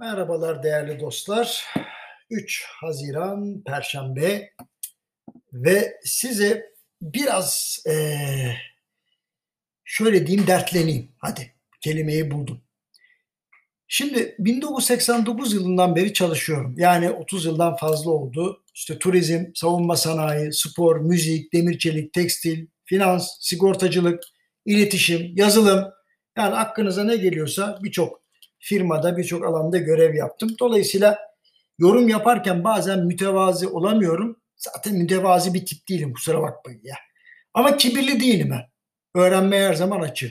Merhabalar değerli dostlar. 3 Haziran Perşembe ve size biraz eee, şöyle diyeyim dertleneyim. Hadi kelimeyi buldum. Şimdi 1989 yılından beri çalışıyorum. Yani 30 yıldan fazla oldu. İşte turizm, savunma sanayi, spor, müzik, demir çelik, tekstil, finans, sigortacılık, iletişim, yazılım. Yani aklınıza ne geliyorsa birçok firmada, birçok alanda görev yaptım. Dolayısıyla yorum yaparken bazen mütevazi olamıyorum. Zaten mütevazi bir tip değilim kusura bakmayın ya. Ama kibirli değilim ben. Öğrenmeye her zaman açığım.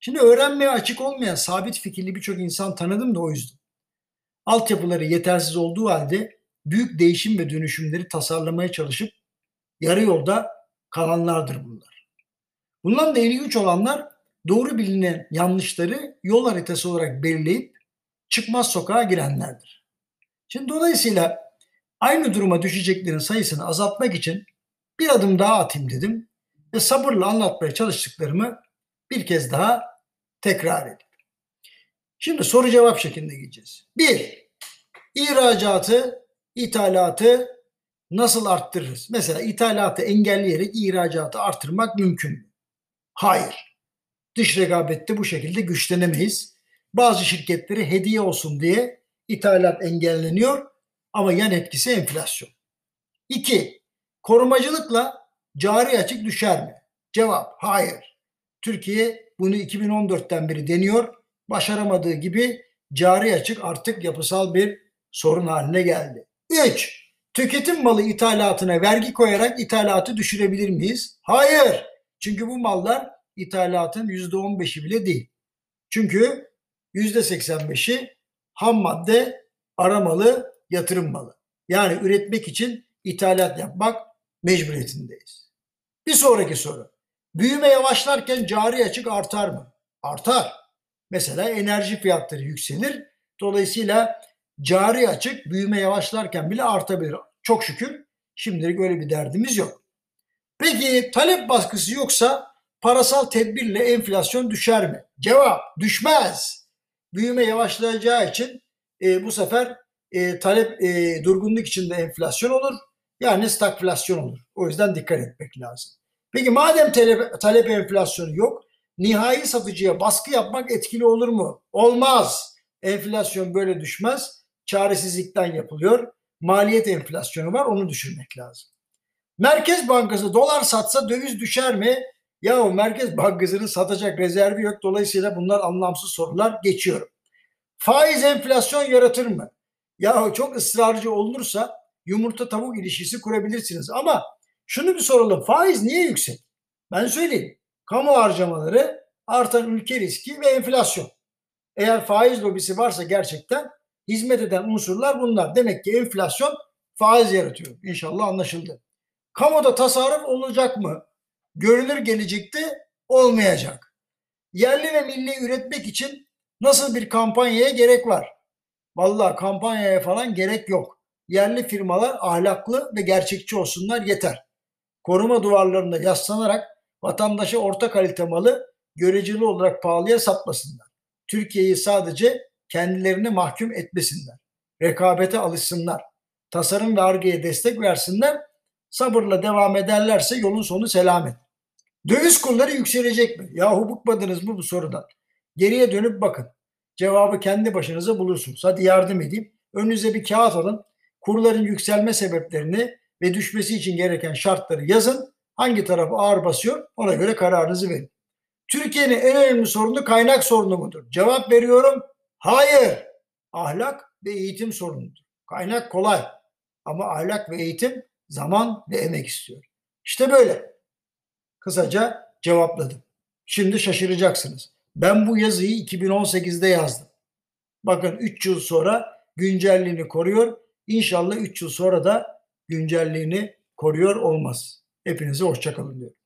Şimdi öğrenmeye açık olmayan sabit fikirli birçok insan tanıdım da o yüzden. Altyapıları yetersiz olduğu halde büyük değişim ve dönüşümleri tasarlamaya çalışıp yarı yolda kalanlardır bunlar. Bundan da ilginç olanlar doğru bilinen yanlışları yol haritası olarak belirleyip çıkmaz sokağa girenlerdir. Şimdi dolayısıyla aynı duruma düşeceklerin sayısını azaltmak için bir adım daha atayım dedim ve sabırla anlatmaya çalıştıklarımı bir kez daha tekrar edeyim. Şimdi soru cevap şeklinde gideceğiz. Bir, ihracatı, ithalatı nasıl arttırırız? Mesela ithalatı engelleyerek ihracatı arttırmak mümkün mü? Hayır. Dış rekabette bu şekilde güçlenemeyiz. Bazı şirketleri hediye olsun diye ithalat engelleniyor ama yan etkisi enflasyon. İki, korumacılıkla cari açık düşer mi? Cevap hayır. Türkiye bunu 2014'ten beri deniyor. Başaramadığı gibi cari açık artık yapısal bir sorun haline geldi. 3. Tüketim malı ithalatına vergi koyarak ithalatı düşürebilir miyiz? Hayır. Çünkü bu mallar ithalatın %15'i bile değil. Çünkü %85'i ham madde, aramalı, yatırım malı. Yani üretmek için ithalat yapmak mecburiyetindeyiz. Bir sonraki soru. Büyüme yavaşlarken cari açık artar mı? Artar. Mesela enerji fiyatları yükselir. Dolayısıyla cari açık büyüme yavaşlarken bile artabilir. Çok şükür şimdilik öyle bir derdimiz yok. Peki talep baskısı yoksa parasal tedbirle enflasyon düşer mi? Cevap düşmez. Büyüme yavaşlayacağı için e, bu sefer e, talep e, durgunluk içinde enflasyon olur. Yani stagflasyon olur. O yüzden dikkat etmek lazım. Peki madem talep, talep enflasyonu yok, nihai satıcıya baskı yapmak etkili olur mu? Olmaz. Enflasyon böyle düşmez. Çaresizlikten yapılıyor. Maliyet enflasyonu var onu düşürmek lazım. Merkez Bankası dolar satsa döviz düşer mi? Ya o Merkez Bankası'nın satacak rezervi yok. Dolayısıyla bunlar anlamsız sorular geçiyorum. Faiz enflasyon yaratır mı? Ya çok ısrarcı olursa yumurta tavuk ilişkisi kurabilirsiniz. Ama şunu bir soralım. Faiz niye yüksek? Ben söyleyeyim. Kamu harcamaları, artan ülke riski ve enflasyon. Eğer faiz lobisi varsa gerçekten hizmet eden unsurlar bunlar. Demek ki enflasyon faiz yaratıyor. İnşallah anlaşıldı. Kamuda tasarruf olacak mı? Görünür gelecekte olmayacak. Yerli ve milli üretmek için nasıl bir kampanyaya gerek var? Vallahi kampanyaya falan gerek yok. Yerli firmalar ahlaklı ve gerçekçi olsunlar yeter. Koruma duvarlarında yaslanarak vatandaşa orta kalite malı göreceli olarak pahalıya satmasınlar. Türkiye'yi sadece kendilerine mahkum etmesinler. Rekabete alışsınlar. Tasarım ve argeye destek versinler. Sabırla devam ederlerse yolun sonu selamet. Döviz kurları yükselecek mi? Yahu bıkmadınız mı bu sorudan? Geriye dönüp bakın. Cevabı kendi başınıza bulursunuz. Hadi yardım edeyim. Önünüze bir kağıt alın. Kurların yükselme sebeplerini ve düşmesi için gereken şartları yazın. Hangi tarafı ağır basıyor ona göre kararınızı verin. Türkiye'nin en önemli sorunu kaynak sorunu mudur? Cevap veriyorum. Hayır. Ahlak ve eğitim sorunudur. Kaynak kolay ama ahlak ve eğitim zaman ve emek istiyor. İşte böyle. Kısaca cevapladım. Şimdi şaşıracaksınız. Ben bu yazıyı 2018'de yazdım. Bakın 3 yıl sonra güncelliğini koruyor. İnşallah 3 yıl sonra da güncelliğini koruyor olmaz. Hepinize hoşçakalın diyorum.